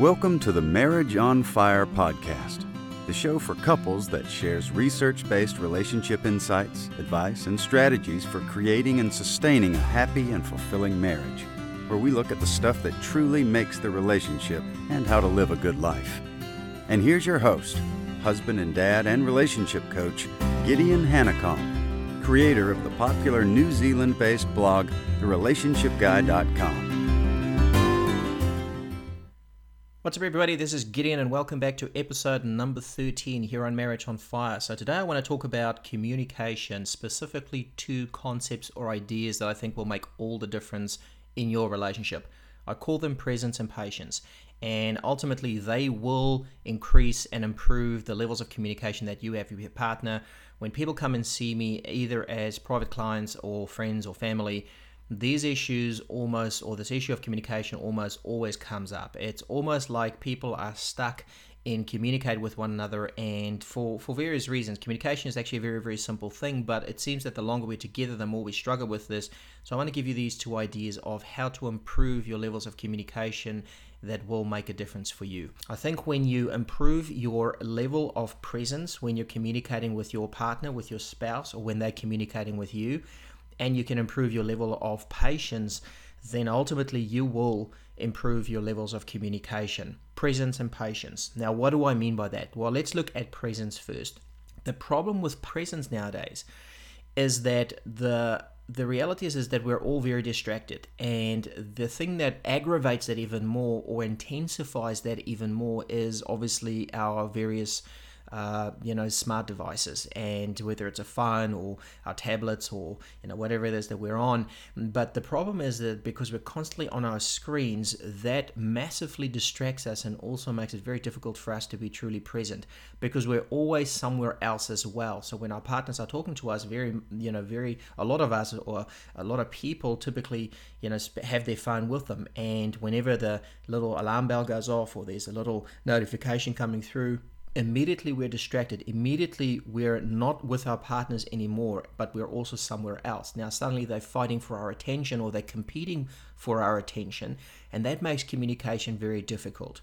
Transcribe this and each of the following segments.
Welcome to the Marriage on Fire podcast, the show for couples that shares research based relationship insights, advice, and strategies for creating and sustaining a happy and fulfilling marriage, where we look at the stuff that truly makes the relationship and how to live a good life. And here's your host, husband and dad and relationship coach, Gideon Hanekom, creator of the popular New Zealand based blog, TheRelationshipGuy.com. What's up, everybody? This is Gideon, and welcome back to episode number 13 here on Marriage on Fire. So, today I want to talk about communication, specifically two concepts or ideas that I think will make all the difference in your relationship. I call them presence and patience, and ultimately, they will increase and improve the levels of communication that you have with your partner. When people come and see me, either as private clients or friends or family, these issues almost, or this issue of communication almost always comes up. It's almost like people are stuck in communicate with one another and for for various reasons. Communication is actually a very very simple thing but it seems that the longer we're together the more we struggle with this. So i want to give you these two ideas of how to improve your levels of communication that will make a difference for you. I think when you improve your level of presence when you're communicating with your partner with your spouse or when they're communicating with you and you can improve your level of patience, then ultimately you will improve your levels of communication, presence, and patience. Now, what do I mean by that? Well, let's look at presence first. The problem with presence nowadays is that the the reality is, is that we're all very distracted and the thing that aggravates that even more or intensifies that even more is obviously our various uh, you know, smart devices, and whether it's a phone or our tablets or you know whatever it is that we're on. But the problem is that because we're constantly on our screens, that massively distracts us and also makes it very difficult for us to be truly present because we're always somewhere else as well. So when our partners are talking to us, very you know, very a lot of us or a lot of people typically you know have their phone with them, and whenever the little alarm bell goes off or there's a little notification coming through immediately we're distracted immediately we're not with our partners anymore but we're also somewhere else now suddenly they're fighting for our attention or they're competing for our attention and that makes communication very difficult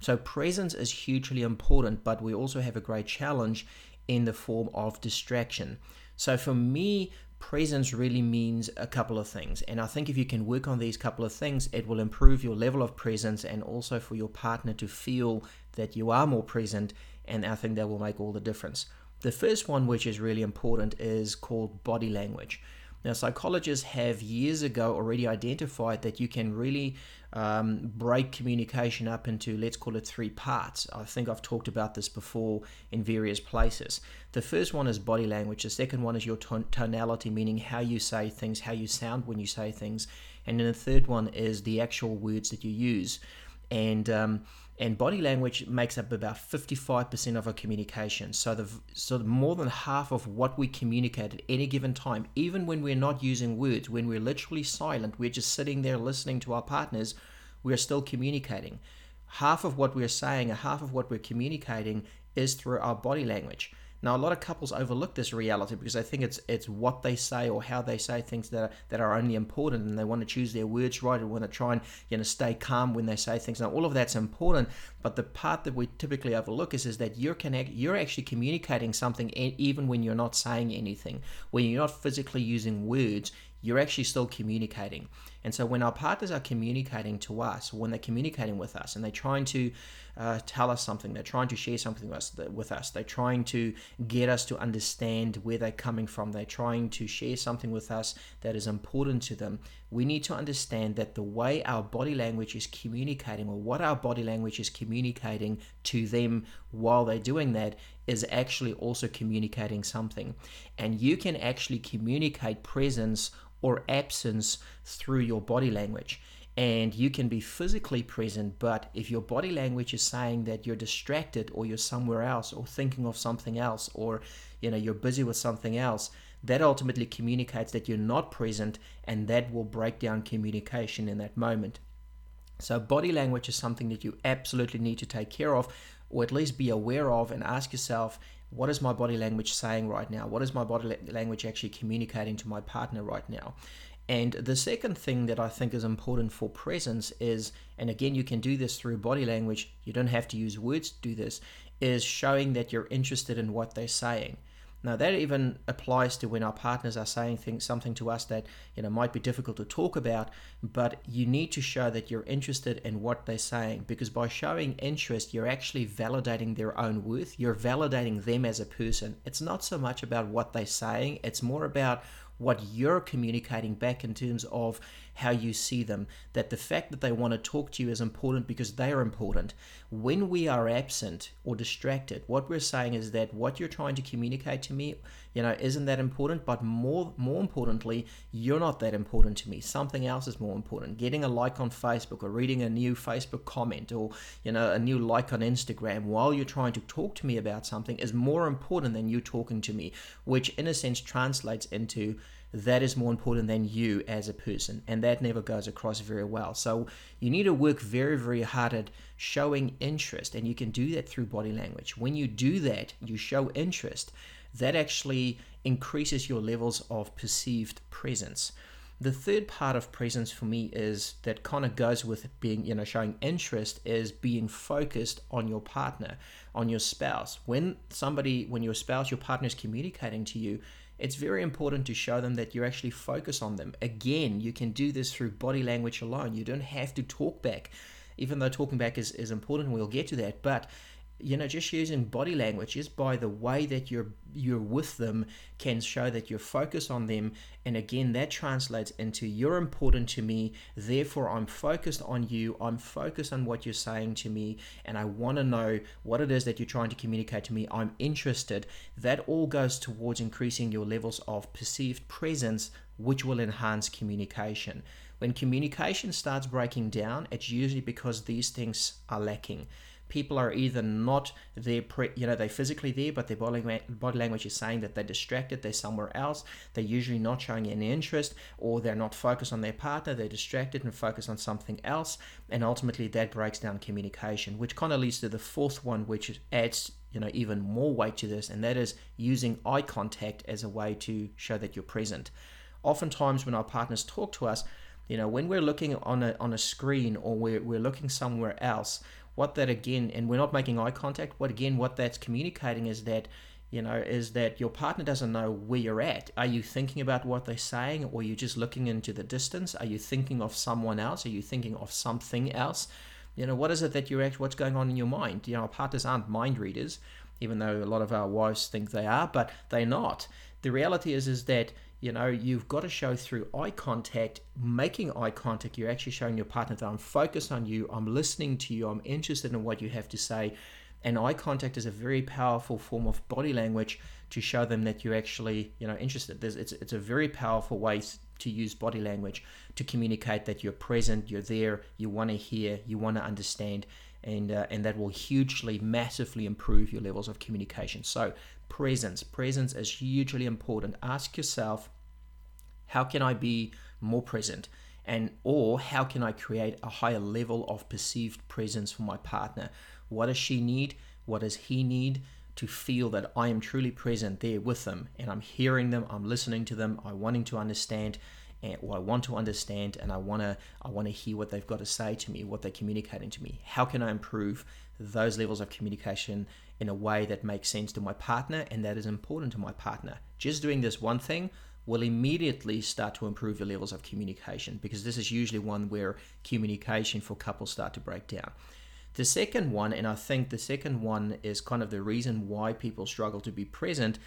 so presence is hugely important but we also have a great challenge in the form of distraction so for me presence really means a couple of things. And I think if you can work on these couple of things, it will improve your level of presence and also for your partner to feel that you are more present and I think that will make all the difference. The first one, which is really important, is called body language. Now, psychologists have years ago already identified that you can really um, break communication up into, let's call it three parts. I think I've talked about this before in various places. The first one is body language, the second one is your ton- tonality, meaning how you say things, how you sound when you say things. And then the third one is the actual words that you use. And um, and body language makes up about 55% of our communication. So the so more than half of what we communicate at any given time even when we're not using words when we're literally silent we're just sitting there listening to our partners we're still communicating. Half of what we're saying and half of what we're communicating is through our body language now, a lot of couples overlook this reality because they think it's it's what they say or how they say things that are, that are only important, and they want to choose their words right and want to try and you know stay calm when they say things. Now, all of that's important, but the part that we typically overlook is is that you're connect you're actually communicating something even when you're not saying anything, when you're not physically using words you're actually still communicating. And so when our partners are communicating to us, when they're communicating with us, and they're trying to uh, tell us something, they're trying to share something with us, with us, they're trying to get us to understand where they're coming from, they're trying to share something with us that is important to them. We need to understand that the way our body language is communicating, or what our body language is communicating to them while they're doing that, is actually also communicating something. And you can actually communicate presence or absence through your body language. And you can be physically present, but if your body language is saying that you're distracted or you're somewhere else or thinking of something else or you know you're busy with something else, that ultimately communicates that you're not present and that will break down communication in that moment. So body language is something that you absolutely need to take care of or at least be aware of and ask yourself what is my body language saying right now? What is my body language actually communicating to my partner right now? And the second thing that I think is important for presence is, and again, you can do this through body language, you don't have to use words to do this, is showing that you're interested in what they're saying. Now that even applies to when our partners are saying things, something to us that you know might be difficult to talk about, but you need to show that you're interested in what they're saying because by showing interest, you're actually validating their own worth. You're validating them as a person. It's not so much about what they're saying; it's more about what you're communicating back in terms of how you see them. That the fact that they want to talk to you is important because they are important. When we are absent or distracted, what we're saying is that what you're trying to communicate to me, you know, isn't that important, but more more importantly, you're not that important to me. Something else is more important. Getting a like on Facebook or reading a new Facebook comment or, you know, a new like on Instagram while you're trying to talk to me about something is more important than you talking to me, which in a sense translates into that is more important than you as a person. And that never goes across very well. So you need to work very, very hard at showing interest. And you can do that through body language. When you do that, you show interest, that actually increases your levels of perceived presence. The third part of presence for me is that kind of goes with being, you know, showing interest is being focused on your partner, on your spouse. When somebody, when your spouse, your partner is communicating to you, it's very important to show them that you're actually focused on them. Again, you can do this through body language alone. You don't have to talk back, even though talking back is, is important. We'll get to that. But you know just using body language just by the way that you're you're with them can show that you're focused on them. And again that translates into you're important to me therefore i'm focused on you. I'm focused on what you're saying to me and i want to know what it is that you're trying to communicate to me. I'm interested. That all goes towards increasing your levels of perceived presence which will enhance communication. When communication starts breaking down it's usually because these things are lacking people are either not there, pre- you know, they're physically there, but their body, body language is saying that they're distracted, they're somewhere else, they're usually not showing any interest, or they're not focused on their partner, they're distracted and focused on something else, and ultimately that breaks down communication, which kind of leads to the fourth one, which adds you know even more weight to this, and that is using eye contact as a way to show that you're present. Oftentimes, when our partners talk to us, you know, when we're looking on a on a screen or we're, we're looking somewhere else, what that again, and we're not making eye contact, what again, what that's communicating is that, you know, is that your partner doesn't know where you're at. Are you thinking about what they're saying, or are you just looking into the distance? Are you thinking of someone else? Are you thinking of something else? You know, what is it that you're actually, what's going on in your mind? You know, our partners aren't mind readers, even though a lot of our wives think they are, but they're not. The reality is, is that you know you've got to show through eye contact making eye contact you're actually showing your partner that i'm focused on you i'm listening to you i'm interested in what you have to say. And eye contact is a very powerful form of body language to show them that you're actually you know interested. There's, it's, it's a very powerful way to use body language to communicate that you're present you're there you want to hear you want to understand and uh, and that will hugely massively improve your levels of communication. So presence. Presence is hugely important. Ask yourself how can I be more present? And or how can I create a higher level of perceived presence for my partner? What does she need? What does he need? to feel that I am truly present there with them and I'm hearing them, I'm listening to them, I'm wanting to understand and or I want to understand and I wanna I wanna hear what they've got to say to me, what they're communicating to me. How can I improve those levels of communication in a way that makes sense to my partner and that is important to my partner? Just doing this one thing will immediately start to improve your levels of communication because this is usually one where communication for couples start to break down. The second one, and I think the second one is kind of the reason why people struggle to be present,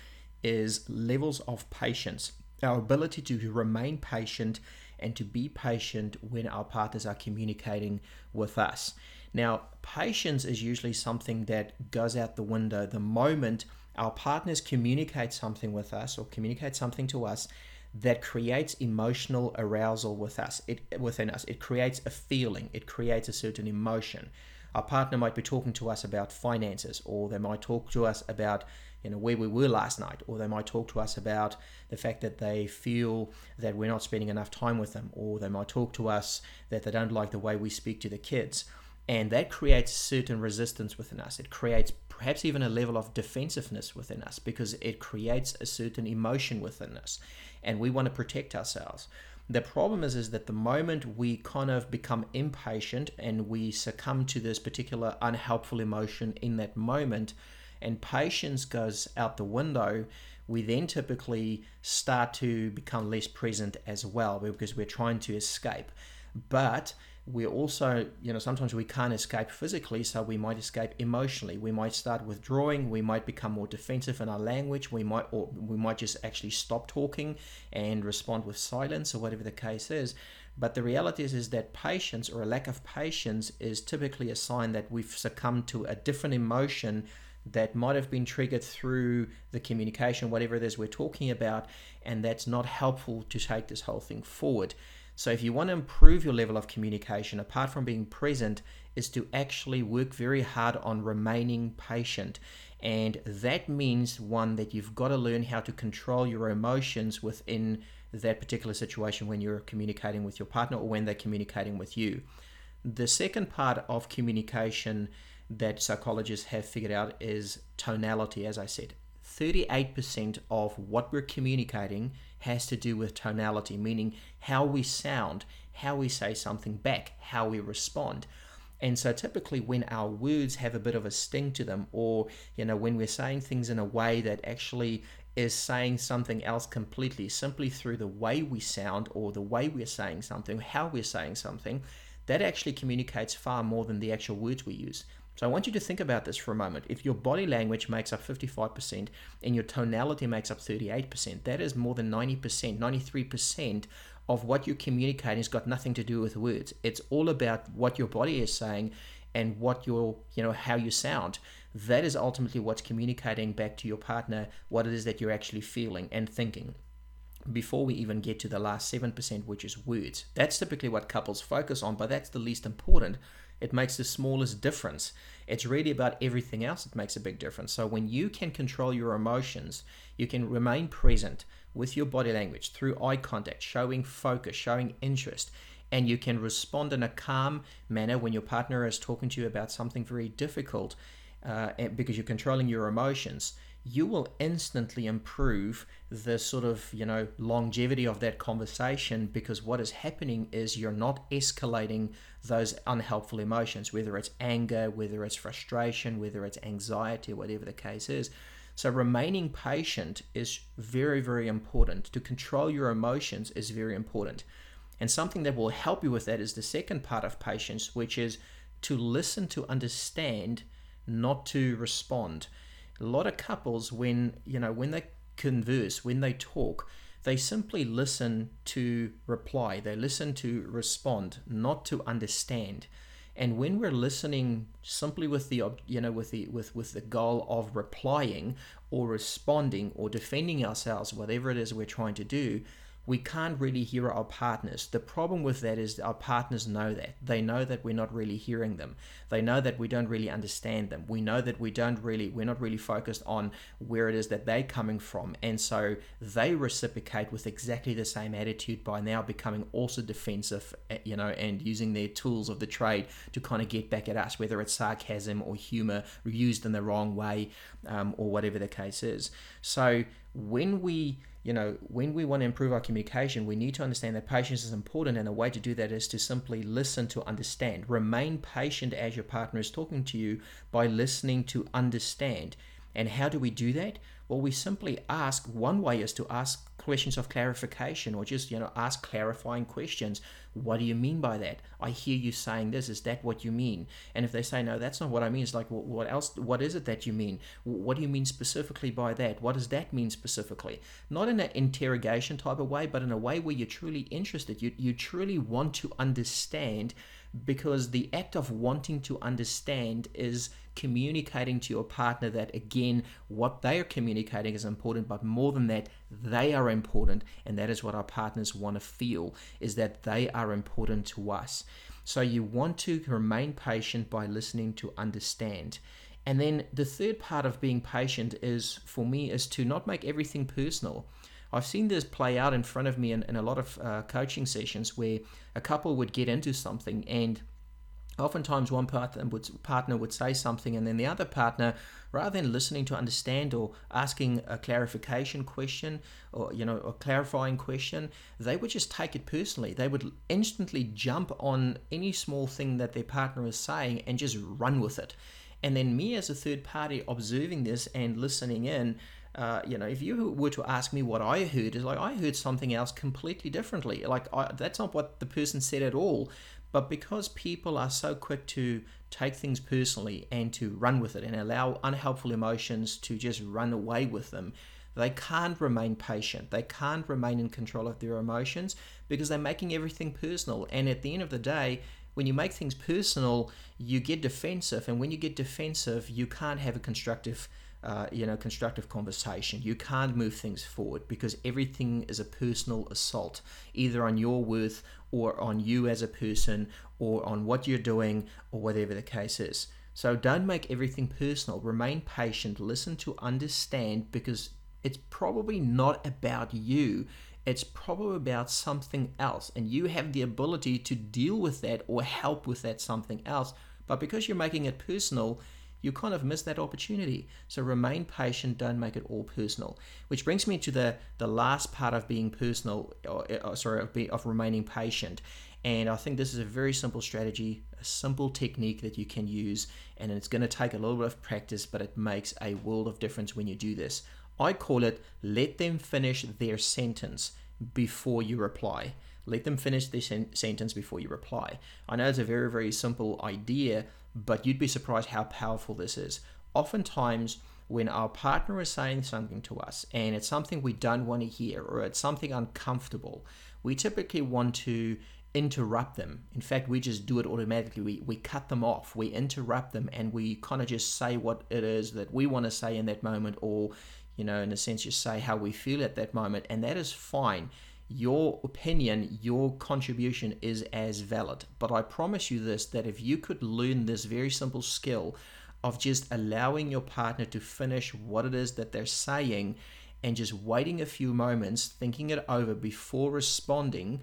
is levels of patience. Our ability to remain patient and to be patient when our partners are communicating with us. Now, patience is usually something that goes out the window. The moment our partners communicate something with us or communicate something to us that creates emotional arousal with us it within us. It creates a feeling. It creates a certain emotion our partner might be talking to us about finances or they might talk to us about you know where we were last night or they might talk to us about the fact that they feel that we're not spending enough time with them or they might talk to us that they don't like the way we speak to the kids. And that creates certain resistance within us. It creates perhaps even a level of defensiveness within us because it creates a certain emotion within us. And we want to protect ourselves. The problem is, is that the moment we kind of become impatient and we succumb to this particular unhelpful emotion in that moment, and patience goes out the window, we then typically start to become less present as well because we're trying to escape. But we also, you know, sometimes we can't escape physically, so we might escape emotionally. We might start withdrawing. We might become more defensive in our language. We might, or we might just actually stop talking and respond with silence, or whatever the case is. But the reality is, is that patience or a lack of patience is typically a sign that we've succumbed to a different emotion that might have been triggered through the communication, whatever it is we're talking about, and that's not helpful to take this whole thing forward. So, if you want to improve your level of communication, apart from being present, is to actually work very hard on remaining patient. And that means, one, that you've got to learn how to control your emotions within that particular situation when you're communicating with your partner or when they're communicating with you. The second part of communication that psychologists have figured out is tonality, as I said. 38% of what we're communicating has to do with tonality, meaning how we sound, how we say something back, how we respond. And so typically when our words have a bit of a sting to them, or you know, when we're saying things in a way that actually is saying something else completely, simply through the way we sound or the way we're saying something, how we're saying something, that actually communicates far more than the actual words we use. So I want you to think about this for a moment. If your body language makes up 55% and your tonality makes up 38%, that is more than 90%, 93% of what you're communicating has got nothing to do with words. It's all about what your body is saying and what your, you know, how you sound. That is ultimately what's communicating back to your partner what it is that you're actually feeling and thinking before we even get to the last 7%, which is words. That's typically what couples focus on, but that's the least important it makes the smallest difference. It's really about everything else that makes a big difference. So when you can control your emotions, you can remain present with your body language through eye contact, showing focus, showing interest, and you can respond in a calm manner when your partner is talking to you about something very difficult uh, because you're controlling your emotions you will instantly improve the sort of you know longevity of that conversation because what is happening is you're not escalating those unhelpful emotions whether it's anger whether it's frustration whether it's anxiety whatever the case is. So remaining patient is very very important. To control your emotions is very important. And something that will help you with that is the second part of patience which is to listen to understand not to respond a lot of couples when you know when they converse when they talk they simply listen to reply. They listen to respond not to understand. And when we're listening simply with the you know with the with with the goal of replying or responding or defending ourselves whatever it is we're trying to do we can't really hear our partners. The problem with that is our partners know that. They know that we're not really hearing them. They know that we don't really understand them. We know that we don't really we're not really focused on where it is that they're coming from. And so they reciprocate with exactly the same attitude by now becoming also defensive, eh, you know, and using their tools of the trade to kind of get back at us, whether it's sarcasm or humor used in the wrong way um, or whatever the case is. So when we you know, when we want to improve our communication, we need to understand that patience is important, and a way to do that is to simply listen to understand. Remain patient as your partner is talking to you by listening to understand. And how do we do that? Well, we simply ask. One way is to ask questions of clarification or just you know ask clarifying questions. What do you mean by that? I hear you saying this. Is that what you mean? And if they say no that's not what i mean it's like what else what is it that you mean? What do you mean specifically by that? What does that mean specifically? Not in an interrogation type of way but in a way where you're truly interested. You, you truly want to understand because the act of wanting to understand is communicating to your partner that again what they are communicating is important but more than that they are important and that is what our partners want to feel is that they are important to us. So you want to remain patient by listening to understand. And then the third part of being patient is for me is to not make everything personal I've seen this play out in front of me in, in a lot of uh, coaching sessions where a couple would get into something and oftentimes one partner would, partner would say something and then the other partner rather than listening to understand or asking a clarification question or you know a clarifying question they would just take it personally. They would instantly jump on any small thing that their partner is saying and just run with it. And then me as a third party observing this and listening in uh, you know, if you were to ask me what I heard, is like I heard something else completely differently. Like I, that's not what the person said at all. But because people are so quick to take things personally and to run with it and allow unhelpful emotions to just run away with them, they can't remain patient. They can't remain in control of their emotions because they're making everything personal. And at the end of the day, when you make things personal, you get defensive. And when you get defensive, you can't have a constructive uh, you know, constructive conversation. You can't move things forward because everything is a personal assault, either on your worth or on you as a person or on what you're doing or whatever the case is. So don't make everything personal. Remain patient. Listen to understand because it's probably not about you. It's probably about something else. And you have the ability to deal with that or help with that something else. But because you're making it personal, you kind of miss that opportunity. So remain patient, don't make it all personal. Which brings me to the, the last part of being personal, or, or sorry, of, be, of remaining patient. And I think this is a very simple strategy, a simple technique that you can use, and it's going to take a little bit of practice, but it makes a world of difference when you do this. I call it let them finish their sentence before you reply. Let them finish their sen- sentence before you reply. I know it's a very, very simple idea, but you'd be surprised how powerful this is. Oftentimes, when our partner is saying something to us and it's something we don't want to hear or it's something uncomfortable, we typically want to interrupt them. In fact, we just do it automatically. We, we cut them off, we interrupt them, and we kind of just say what it is that we want to say in that moment, or, you know, in a sense, just say how we feel at that moment. And that is fine your opinion, your contribution is as valid. But I promise you this that if you could learn this very simple skill of just allowing your partner to finish what it is that they're saying and just waiting a few moments, thinking it over before responding,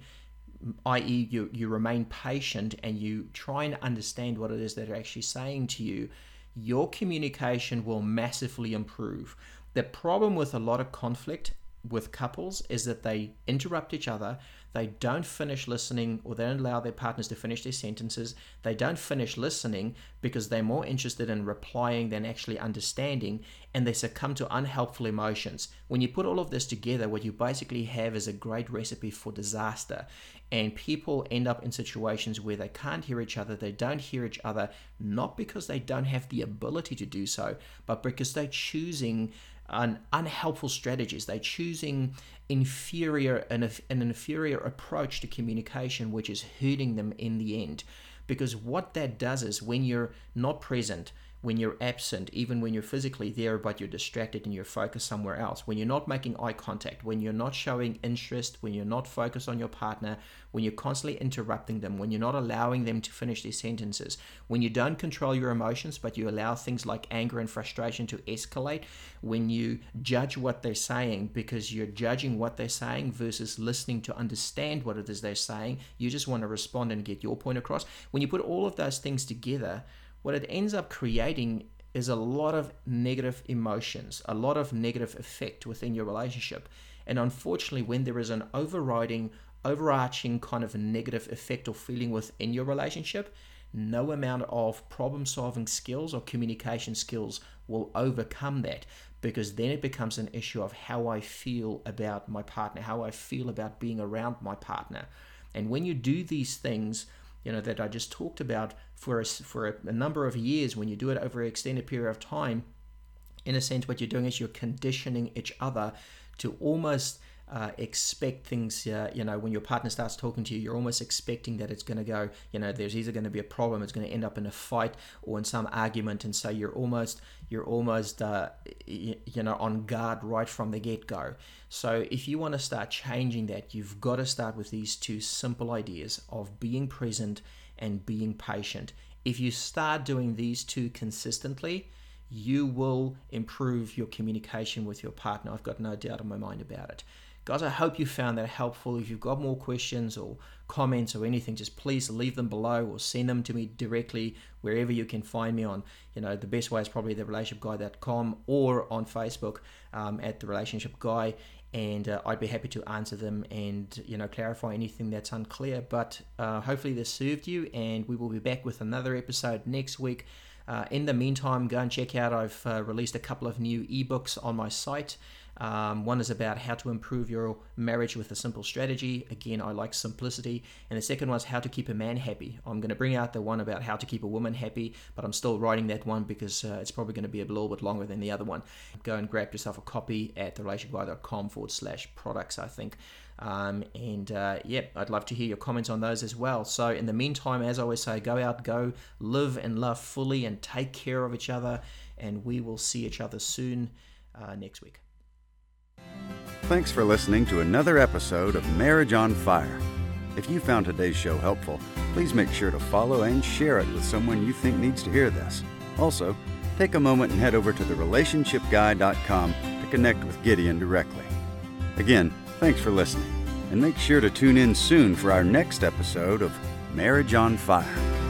i.e., you, you remain patient and you try and understand what it is that they're actually saying to you, your communication will massively improve. The problem with a lot of conflict with couples is that they interrupt each other, they don't finish listening or they don't allow their partners to finish their sentences, they don't finish listening because they're more interested in replying than actually understanding, and they succumb to unhelpful emotions. When you put all of this together, what you basically have is a great recipe for disaster. And people end up in situations where they can't hear each other, they don't hear each other, not because they don't have the ability to do so, but because they're choosing an unhelpful strategies. They're choosing inferior an, an inferior approach to communication, which is hurting them in the end. Because what that does is when you're not present, when you're absent, even when you're physically there, but you're distracted and you're focused somewhere else, when you're not making eye contact, when you're not showing interest, when you're not focused on your partner, when you're constantly interrupting them, when you're not allowing them to finish their sentences, when you don't control your emotions, but you allow things like anger and frustration to escalate, when you judge what they're saying because you're judging what they're saying versus listening to understand what it is they're saying, you just want to respond and get your point across. When you put all of those things together, what it ends up creating is a lot of negative emotions, a lot of negative effect within your relationship. And unfortunately, when there is an overriding, overarching kind of negative effect or feeling within your relationship, no amount of problem solving skills or communication skills will overcome that because then it becomes an issue of how I feel about my partner, how I feel about being around my partner. And when you do these things, you know that I just talked about for a, for a, a number of years when you do it over an extended period of time in a sense what you're doing is you're conditioning each other to almost uh, expect things, uh, you know, when your partner starts talking to you, you're almost expecting that it's going to go, you know, there's either going to be a problem, it's going to end up in a fight or in some argument, and so you're almost, you're almost, uh, you, know, on guard right from the get go. So if you want to start changing that, you've got to start with these two simple ideas of being present and being patient. If you start doing these two consistently, you will improve your communication with your partner. I've got no doubt in my mind about it. Guys, I hope you found that helpful. If you've got more questions or comments or anything, just please leave them below or send them to me directly wherever you can find me on. You know, the best way is probably the relationshipguy.com or on Facebook um, at the relationship guy and uh, I'd be happy to answer them and you know clarify anything that's unclear. But uh, hopefully this served you, and we will be back with another episode next week. Uh, in the meantime, go and check out. I've uh, released a couple of new ebooks on my site. Um, one is about how to improve your marriage with a simple strategy. Again, I like simplicity. And the second one is how to keep a man happy. I'm going to bring out the one about how to keep a woman happy, but I'm still writing that one because uh, it's probably going to be a little bit longer than the other one. Go and grab yourself a copy at therelationguy.com forward slash products, I think. Um, and uh, yeah, I'd love to hear your comments on those as well. So, in the meantime, as I always say, go out, go live and love fully, and take care of each other. And we will see each other soon uh, next week. Thanks for listening to another episode of Marriage on Fire. If you found today's show helpful, please make sure to follow and share it with someone you think needs to hear this. Also, take a moment and head over to therelationshipguy.com to connect with Gideon directly. Again, thanks for listening, and make sure to tune in soon for our next episode of Marriage on Fire.